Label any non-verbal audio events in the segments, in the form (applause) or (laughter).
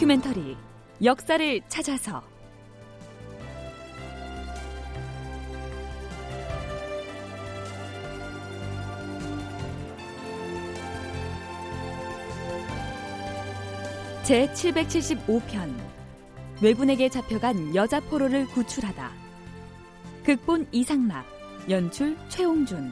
다큐멘터리 역사를 찾아서. 제 775편 외군에게 잡혀간 여자 포로를 구출하다. 극본 이상락 연출 최홍준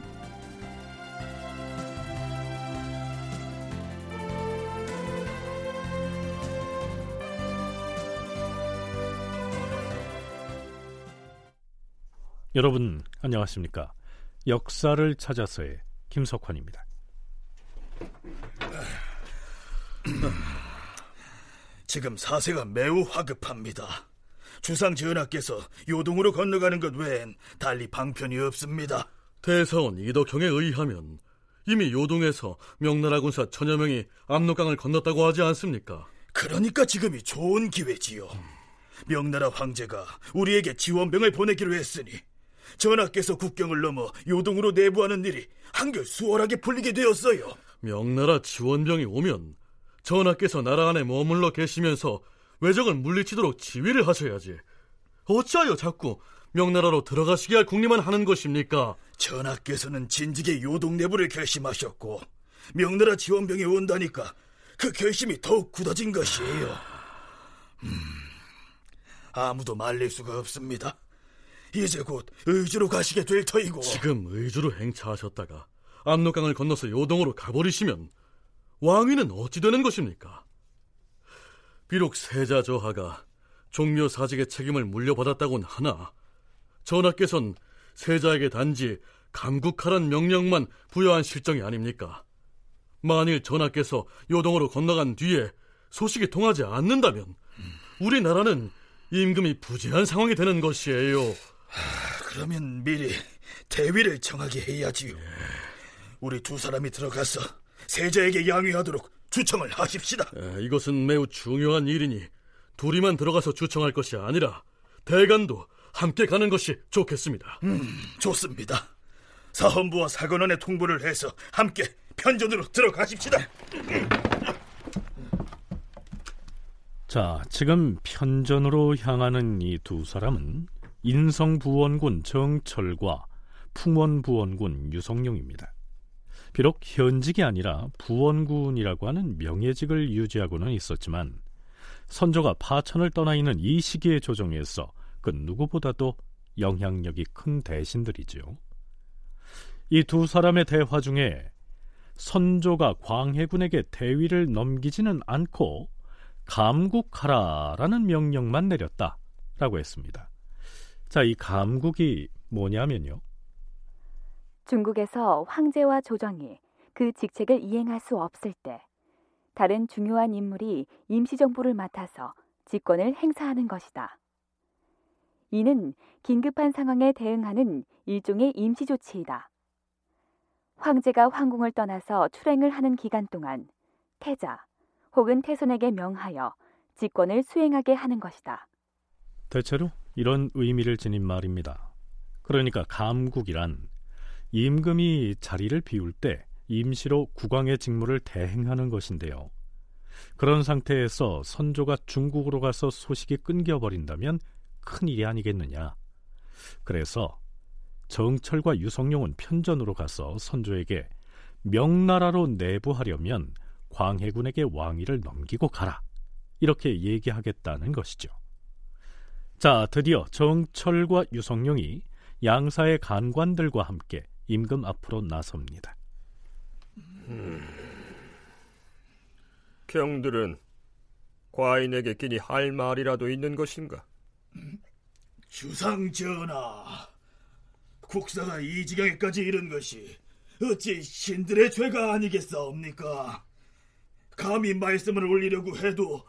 여러분 안녕하십니까? 역사를 찾아서의 김석환입니다. (clears throat) 지금 사세가 매우 화급합니다. 주상 전하께서 요동으로 건너가는 것 외엔 달리 방편이 없습니다. 대사원 이덕형에 의하면 이미 요동에서 명나라 군사 천여 명이 압록강을 건넜다고 하지 않습니까? 그러니까 지금이 좋은 기회지요. 명나라 황제가 우리에게 지원병을 보내기로 했으니 전하께서 국경을 넘어 요동으로 내부하는 일이 한결 수월하게 풀리게 되었어요. 명나라 지원병이 오면 전하께서 나라 안에 머물러 계시면서 외적을 물리치도록 지휘를 하셔야지. 어찌하여 자꾸 명나라로 들어가시게 할 궁리만 하는 것입니까? 전하께서는 진즉에 요동 내부를 결심하셨고 명나라 지원병이 온다니까 그 결심이 더욱 굳어진 것이에요. 음, 아무도 말릴 수가 없습니다. 이제 곧 의주로 가시게 될 터이고 지금 의주로 행차하셨다가 압록강을 건너서 요동으로 가버리시면 왕위는 어찌 되는 것입니까? 비록 세자 저하가 종묘 사직의 책임을 물려받았다곤 하나 전하께선 세자에게 단지 감국하란 명령만 부여한 실정이 아닙니까? 만일 전하께서 요동으로 건너간 뒤에 소식이 통하지 않는다면 우리나라는 임금이 부재한 상황이 되는 것이에요. 하, 그러면 미리 대위를 정하게 해야지요. 우리 두 사람이 들어가서 세자에게 양위하도록 주청을 하십시다. 에, 이것은 매우 중요한 일이니 둘이만 들어가서 주청할 것이 아니라 대간도 함께 가는 것이 좋겠습니다. 음, 좋습니다. 사헌부와 사관원에 통보를 해서 함께 편전으로 들어가십시다. 자, 지금 편전으로 향하는 이 두 사람은 인성부원군 정철과 풍원부원군 유성룡입니다. 비록 현직이 아니라 부원군이라고 하는 명예직을 유지하고는 있었지만 선조가 파천을 떠나 있는 이 시기의 조정에서 그 누구보다도 영향력이 큰 대신들이죠. 이두 사람의 대화 중에 선조가 광해군에게 대위를 넘기지는 않고 감국하라라는 명령만 내렸다라고 했습니다. 자, 이 감국이 뭐냐면요. 중국에서 황제와 조정이 그 직책을 이행할 수 없을 때 다른 중요한 인물이 임시정부를 맡아서 직권을 행사하는 것이다. 이는 긴급한 상황에 대응하는 일종의 임시조치이다. 황제가 황궁을 떠나서 출행을 하는 기간 동안 태자 혹은 태손에게 명하여 직권을 수행하게 하는 것이다. 대체로 이런 의미를 지닌 말입니다. 그러니까 감국이란 임금이 자리를 비울 때 임시로 국왕의 직무를 대행하는 것인데요. 그런 상태에서 선조가 중국으로 가서 소식이 끊겨버린다면 큰일이 아니겠느냐. 그래서 정철과 유성룡은 편전으로 가서 선조에게 명나라로 내부하려면 광해군에게 왕위를 넘기고 가라. 이렇게 얘기하겠다는 것이죠. 자, 드디어 정철과 유성룡이 양사의 간관들과 함께 임금 앞으로 나섭니다. 음, 경들은 과인에게 끼니 할 말이라도 있는 것인가? 주상 전하, 국사가 이 지경에까지 이른 것이 어찌 신들의 죄가 아니겠사옵니까? 감히 말씀을 올리려고 해도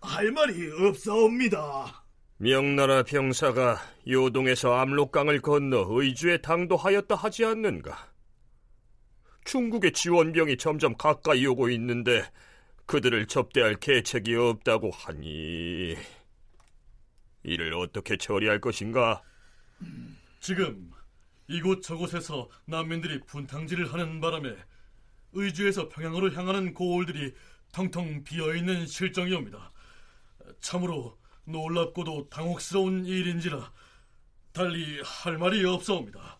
할 말이 없사옵니다. 명나라 병사가 요동에서 압록강을 건너 의주에 당도하였다 하지 않는가? 중국의 지원병이 점점 가까이 오고 있는데 그들을 접대할 계책이 없다고 하니 이를 어떻게 처리할 것인가? 지금 이곳 저곳에서 난민들이 분탕질을 하는 바람에 의주에서 평양으로 향하는 고을들이 텅텅 비어 있는 실정이옵니다. 참으로 놀랍고도 당혹스러운 일인지라 달리 할 말이 없사옵니다.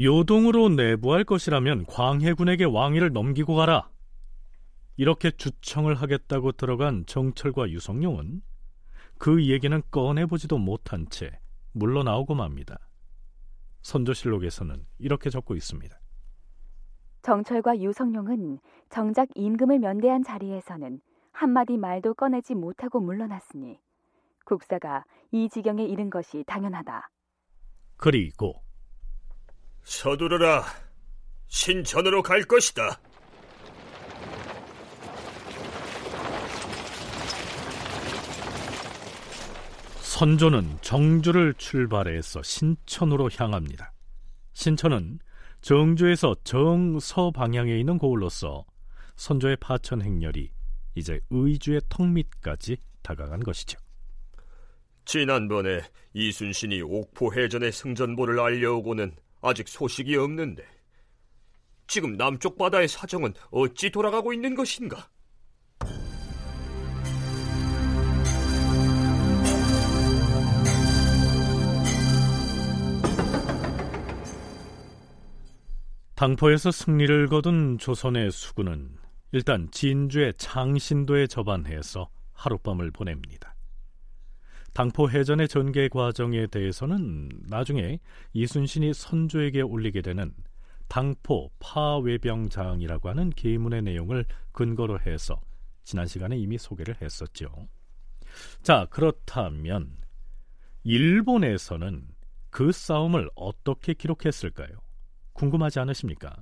요동으로 내부할 것이라면 광해군에게 왕위를 넘기고 가라. 이렇게 주청을 하겠다고 들어간 정철과 유성룡은 그 얘기는 꺼내보지도 못한 채 물러나오고 맙니다. 선조실록에서는 이렇게 적고 있습니다. 정철과 유성룡은 정작 임금을 면대한 자리에서는 한마디 말도 꺼내지 못하고 물러났으니 국사가 이 지경에 이른 것이 당연하다. 그리고 서두르라. 신천으로 갈 것이다. 선조는 정주를 출발해서 신천으로 향합니다. 신천은 정주에서 정서 방향에 있는 고을로서 선조의 파천 행렬이 이제 의주의 턱 밑까지 다가간 것이죠. 지난번에 이순신이 옥포 해전의 승전보를 알려오고는 아직 소식이 없는데 지금 남쪽 바다의 사정은 어찌 돌아가고 있는 것인가? 당포에서 승리를 거둔 조선의 수군은 일단 진주의 창신도에 접안해서 하룻밤을 보냅니다. 당포 해전의 전개 과정에 대해서는 나중에 이순신이 선조에게 올리게 되는 당포 파외병장이라고 하는 계문의 내용을 근거로 해서 지난 시간에 이미 소개를 했었죠. 자, 그렇다면 일본에서는 그 싸움을 어떻게 기록했을까요? 궁금하지 않으십니까?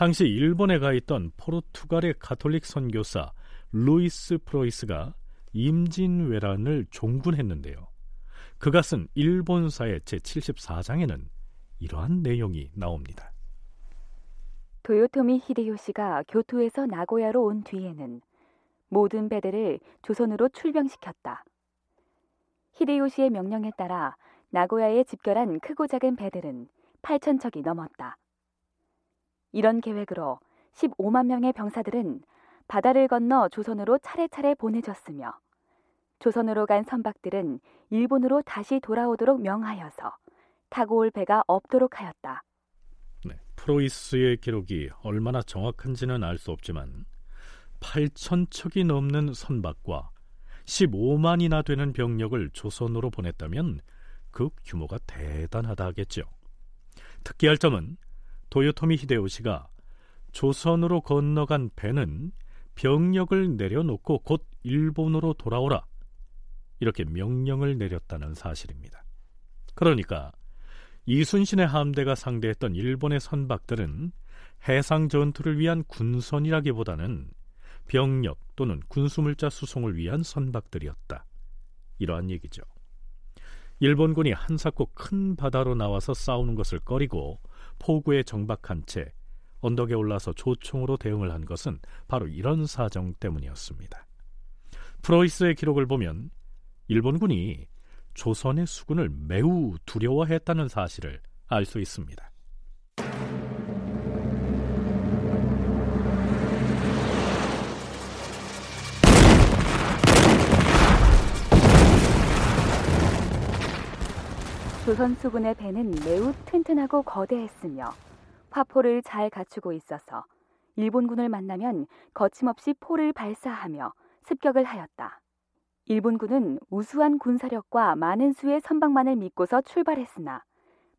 당시 일본에 가 있던 포르투갈의 가톨릭 선교사 루이스 프로이스가 임진왜란을 종군했는데요. 그가 쓴 일본사의 제74장에는 이러한 내용이 나옵니다. 도요토미 히데요시가 교토에서 나고야로 온 뒤에는 모든 배들을 조선으로 출병시켰다. 히데요시의 명령에 따라 나고야에 집결한 크고 작은 배들은 8천 척이 넘었다. 이런 계획으로 15만 명의 병사들은 바다를 건너 조선으로 차례차례 보내졌으며 조선으로 간 선박들은 일본으로 다시 돌아오도록 명하여서 타고 올 배가 없도록 하였다. 네, 프로이스의 기록이 얼마나 정확한지는 알 수 없지만 8천 척이 넘는 선박과 15만이나 되는 병력을 조선으로 보냈다면 그 규모가 대단하다 하겠죠. 특기할 점은 도요토미 히데요시가 조선으로 건너간 배는 병력을 내려놓고 곧 일본으로 돌아오라 이렇게 명령을 내렸다는 사실입니다. 그러니까 이순신의 함대가 상대했던 일본의 선박들은 해상 전투를 위한 군선이라기보다는 병력 또는 군수물자 수송을 위한 선박들이었다. 이러한 얘기죠. 일본군이 한사코 큰 바다로 나와서 싸우는 것을 꺼리고 포구에 정박한 채 언덕에 올라서 조총으로 대응을 한 것은 바로 이런 사정 때문이었습니다. 프로이스의 기록을 보면 일본군이 조선의 수군을 매우 두려워했다는 사실을 알 수 있습니다. 조선 수군의 배는 매우 튼튼하고 거대했으며 화포를 잘 갖추고 있어서 일본군을 만나면 거침없이 포를 발사하며 습격을 하였다. 일본군은 우수한 군사력과 많은 수의 선박만을 믿고서 출발했으나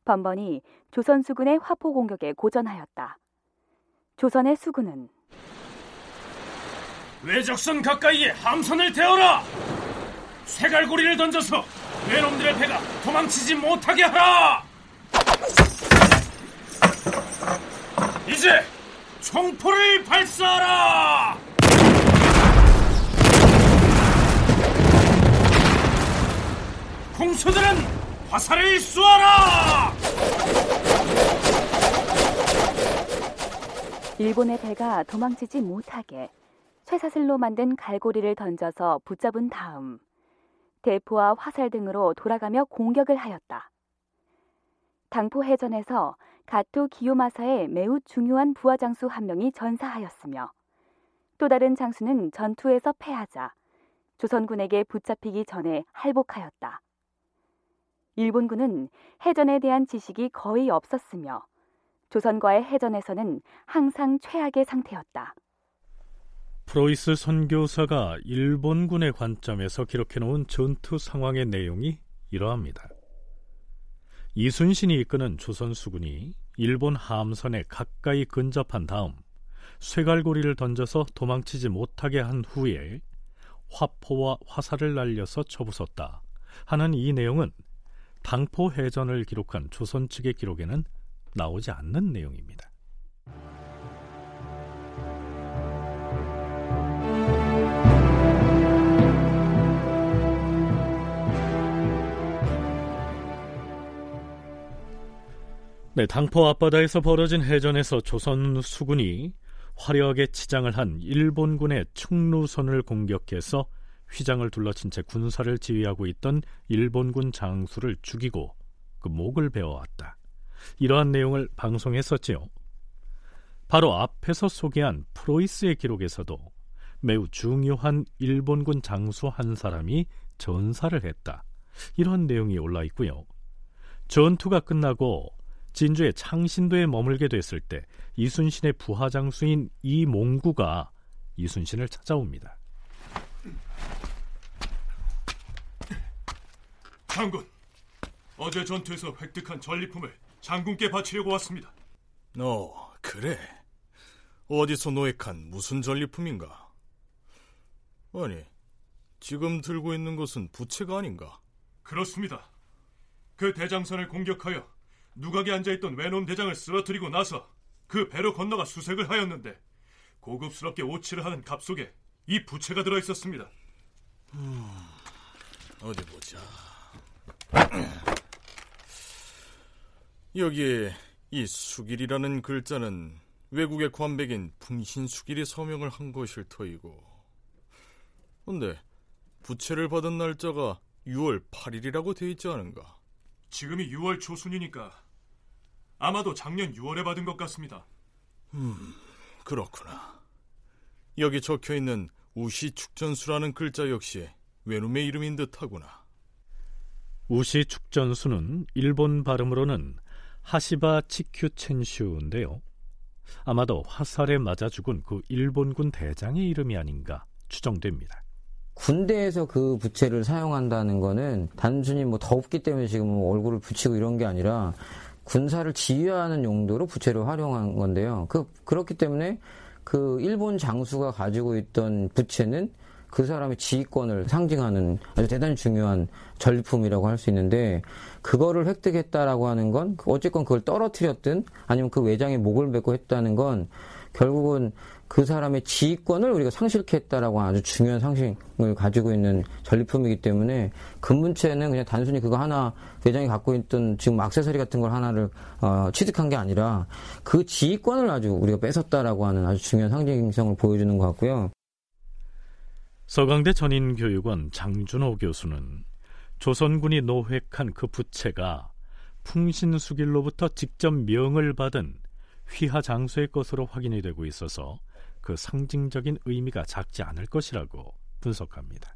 번번이 조선 수군의 화포 공격에 고전하였다. 조선의 수군은 외적선 가까이에 함선을 대어라! 쇠갈고리를 던져서 외놈들의 배가 도망치지 못하게 하라! 이제 총포를 발사하라! 공수들은 화살을 쏘아라! 일본의 배가 도망치지 못하게 쇠사슬로 만든 갈고리를 던져서 붙잡은 다음 대포와 화살 등으로 돌아가며 공격을 하였다. 당포 해전에서 가토 기요마사의 매우 중요한 부하 장수 한 명이 전사하였으며 또 다른 장수는 전투에서 패하자 조선군에게 붙잡히기 전에 할복하였다. 일본군은 해전에 대한 지식이 거의 없었으며 조선과의 해전에서는 항상 최악의 상태였다. 프로이스 선교사가 일본군의 관점에서 기록해놓은 전투 상황의 내용이 이러합니다. 이순신이 이끄는 조선 수군이 일본 함선에 가까이 근접한 다음 쇠갈고리를 던져서 도망치지 못하게 한 후에 화포와 화살을 날려서 쳐부쉈다 하는 이 내용은 당포 해전을 기록한 조선 측의 기록에는 나오지 않는 내용입니다. 네, 당포 앞바다에서 벌어진 해전에서 조선 수군이 화려하게 치장을 한 일본군의 충루선을 공격해서 휘장을 둘러친 채 군사를 지휘하고 있던 일본군 장수를 죽이고 그 목을 베어왔다. 이러한 내용을 방송했었지요. 바로 앞에서 소개한 프로이스의 기록에서도 매우 중요한 일본군 장수 한 사람이 전사를 했다. 이런 내용이 올라 있고요. 전투가 끝나고 진주의 창신도에 머물게 됐을 때 이순신의 부하 장수인 이몽구가 이순신을 찾아옵니다. 장군, 어제 전투에서 획득한 전리품을 장군께 바치려고 왔습니다. 어, 그래. 어디서 노획한 무슨 전리품인가? 아니, 지금 들고 있는 것은 부채가 아닌가? 그렇습니다. 그 대장선을 공격하여 누각에 앉아있던 외놈 대장을 쓰러뜨리고 나서 그 배로 건너가 수색을 하였는데 고급스럽게 오치를 하는 갑 속에 이 부채가 들어 있었습니다. 음, 어디 보자. (clears throat) 여기에 이 수길이라는 글자는 외국의 관백인 풍신수길이 서명을 한 것일 터이고 근데 부채를 받은 날짜가 6월 8일이라고 돼 있지 않은가? 지금이 6월 초순이니까 아마도 작년 6월에 받은 것 같습니다. 음, 그렇구나. 여기 적혀 있는 우시 축전수라는 글자 역시 외놈의 이름인 듯하구나. 우시 축전수는 일본 발음으로는 하시바 치큐 첸슈인데요. 아마도 화살에 맞아 죽은 그 일본군 대장의 이름이 아닌가 추정됩니다. 군대에서 그 부채를 사용한다는 거는 단순히 뭐 덥기 때문에 지금 뭐 얼굴을 붙이고 이런 게 아니라 군사를 지휘하는 용도로 부채를 활용한 건데요. 그 그렇기 때문에 그 일본 장수가 가지고 있던 부채는 그 사람의 지휘권을 상징하는 아주 대단히 중요한 전리품이라고 할 수 있는데 그거를 획득했다라고 하는 건 어쨌건 그걸 떨어뜨렸든 아니면 그 외장의 목을 뱉고 했다는 건 결국은 그 사람의 지휘권을 우리가 상실케 했다라고 아주 중요한 상징을 가지고 있는 전리품이기 때문에 근문체는 그냥 단순히 그거 하나 외장이 갖고 있던 지금 악세서리 같은 걸 하나를 어, 취득한 게 아니라 그 지휘권을 아주 우리가 뺏었다라고 하는 아주 중요한 상징성을 보여주는 것 같고요. 서강대 전인교육원 장준호 교수는 조선군이 노획한 그 부채가 풍신수길로부터 직접 명을 받은 휘하 장수의 것으로 확인이 되고 있어서 그 상징적인 의미가 작지 않을 것이라고 분석합니다.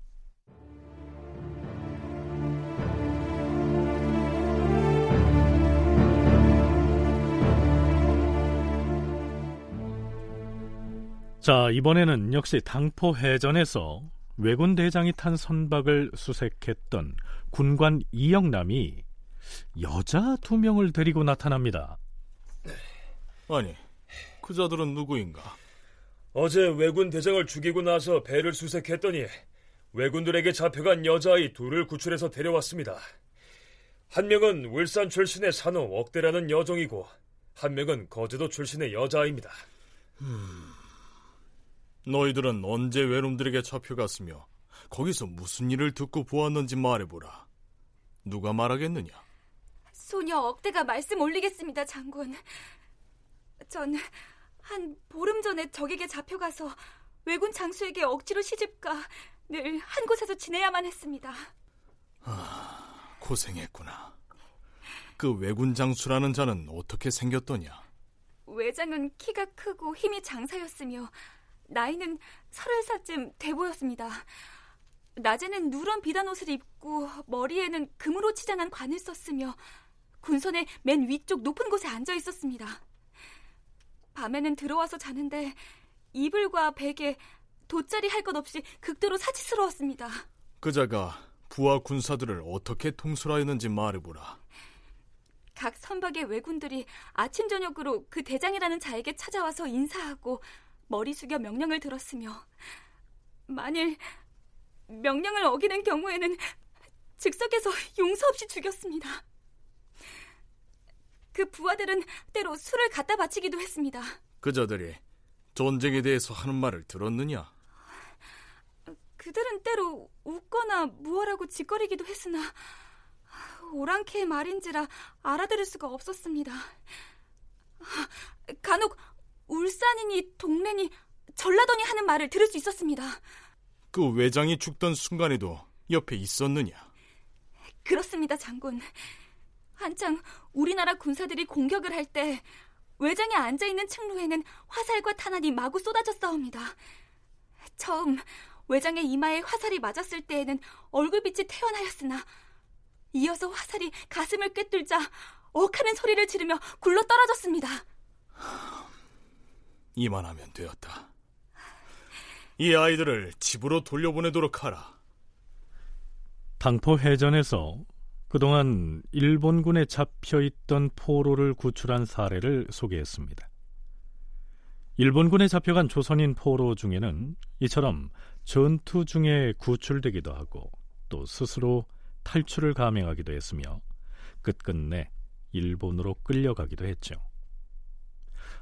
자, 이번에는 역시 당포 해전에서 왜군 대장이 탄 선박을 수색했던 군관 이영남이 여자 두 명을 데리고 나타납니다. 아니, 그 자들은 누구인가? 어제 왜군 대장을 죽이고 나서 배를 수색했더니 왜군들에게 잡혀간 여자아이 둘을 구출해서 데려왔습니다. 한 명은 울산 출신의 산호 억대라는 여종이고 한 명은 거제도 출신의 여자아이입니다. 음... 너희들은 언제 외놈들에게 잡혀갔으며 거기서 무슨 일을 듣고 보았는지 말해보라. 누가 말하겠느냐? 소녀 억대가 말씀 올리겠습니다, 장군. 전 한 보름 전에 적에게 잡혀가서 왜군 장수에게 억지로 시집가 늘 한 곳에서 지내야만 했습니다. 아, 고생했구나. 그 왜군 장수라는 자는 어떻게 생겼더냐? 외장은 키가 크고 힘이 장사였으며 나이는 서른 살쯤 돼 보였습니다. 낮에는 누런 비단 옷을 입고 머리에는 금으로 치장한 관을 썼으며 군선의 맨 위쪽 높은 곳에 앉아 있었습니다. 밤에는 들어와서 자는데 이불과 베개, 돗자리 할 것 없이 극도로 사치스러웠습니다. 그자가 부하 군사들을 어떻게 통솔하였는지 말해보라. 각 선박의 왜군들이 아침 저녁으로 그 대장이라는 자에게 찾아와서 인사하고 머리 숙여 명령을 들었으며 만일 명령을 어기는 경우에는 즉석에서 용서 없이 죽였습니다. 그 부하들은 때로 술을 갖다 바치기도 했습니다. 그자들이 전쟁에 대해서 하는 말을 들었느냐? 그들은 때로 웃거나 무어라고 짓거리기도 했으나 오랑캐의 말인지라 알아들을 수가 없었습니다. 간혹 울산이니 동래니 전라도니 하는 말을 들을 수 있었습니다. 그 외장이 죽던 순간에도 옆에 있었느냐? 그렇습니다, 장군. 한창 우리나라 군사들이 공격을 할 때 외장에 앉아 있는 측루에는 화살과 탄환이 마구 쏟아져 싸웁니다. 처음 외장의 이마에 화살이 맞았을 때에는 얼굴빛이 태어나였으나 이어서 화살이 가슴을 꿰뚫자 억하는 소리를 지르며 굴러 떨어졌습니다. 이만하면 되었다. 이 아이들을 집으로 돌려보내도록 하라. 당포 해전에서 그동안 일본군에 잡혀 있던 포로를 구출한 사례를 소개했습니다. 일본군에 잡혀간 조선인 포로 중에는 이처럼 전투 중에 구출되기도 하고 또 스스로 탈출을 감행하기도 했으며 끝끝내 일본으로 끌려가기도 했죠.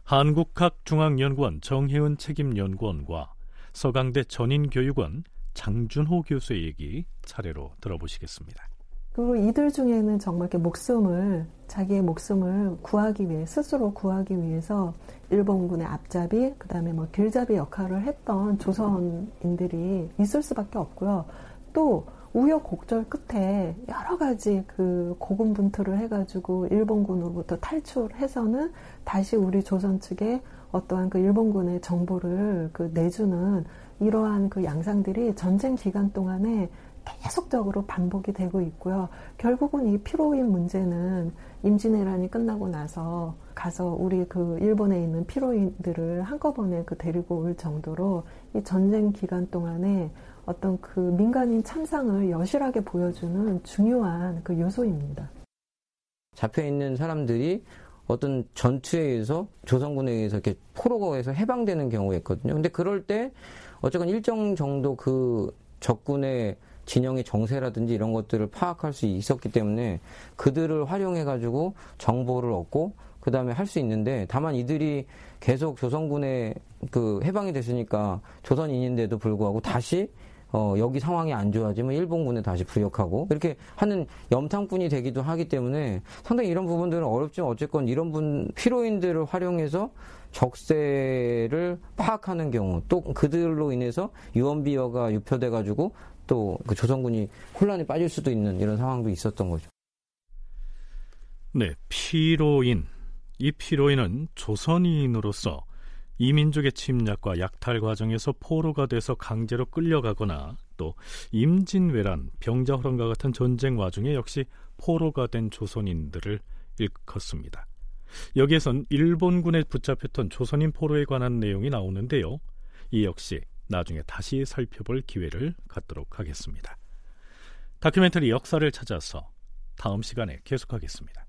한국학중앙연구원 정혜은 책임연구원과 서강대 전인교육원 장준호 교수의 얘기 차례로 들어보시겠습니다. 그리고 이들 중에는 정말 이렇게 목숨을 자기의 목숨을 구하기 위해 스스로 구하기 위해서 일본군의 앞잡이 그다음에 뭐 길잡이 역할을 했던 조선인들이 있을 수밖에 없고요. 또 우여곡절 끝에 여러 가지 그 고군분투를 해가지고 일본군으로부터 탈출해서는 다시 우리 조선 측에 어떠한 그 일본군의 정보를 그 내주는 이러한 그 양상들이 전쟁 기간 동안에 계속적으로 반복이 되고 있고요. 결국은 이 피로인 문제는 임진왜란이 끝나고 나서 가서 우리 그 일본에 있는 피로인들을 한꺼번에 그 데리고 올 정도로 이 전쟁 기간 동안에 어떤 그 민간인 참상을 여실하게 보여주는 중요한 그 요소입니다. 잡혀 있는 사람들이 어떤 전투에 의해서 조선군에 의해서 이렇게 포로거에서 해방되는 경우가 있거든요. 근데 그럴 때 어쨌건 일정 정도 그 적군의 진영의 정세라든지 이런 것들을 파악할 수 있었기 때문에 그들을 활용해 가지고 정보를 얻고 그 다음에 할 수 있는데 다만 이들이 계속 조선군에 그 해방이 됐으니까 조선인인데도 불구하고 다시 어, 여기 상황이 안 좋아지면 일본군에 다시 부역하고 이렇게 하는 염탕꾼이 되기도 하기 때문에 상당히 이런 부분들은 어렵지만 어쨌건 이런 분 피로인들을 활용해서 적세를 파악하는 경우 또 그들로 인해서 유언비어가 유표돼 가지고 또 그 조선군이 혼란에 빠질 수도 있는 이런 상황도 있었던 거죠. 네, 피로인. 이 피로인은 조선인으로서 이민족의 침략과 약탈 과정에서 포로가 돼서 강제로 끌려가거나 또 임진왜란, 병자호란과 같은 전쟁 와중에 역시 포로가 된 조선인들을 일컫습니다. 여기에선 일본군에 붙잡혔던 조선인 포로에 관한 내용이 나오는데요. 이 역시 나중에 다시 살펴볼 기회를 갖도록 하겠습니다. 다큐멘터리 역사를 찾아서 다음 시간에 계속하겠습니다.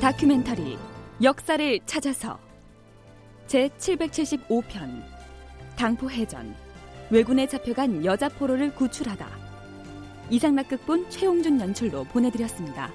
다큐멘터리 역사를 찾아서 제 775편 당포해전 왜군에 잡혀간 여자 포로를 구출하다 이상락극본 최홍준 연출로 보내드렸습니다.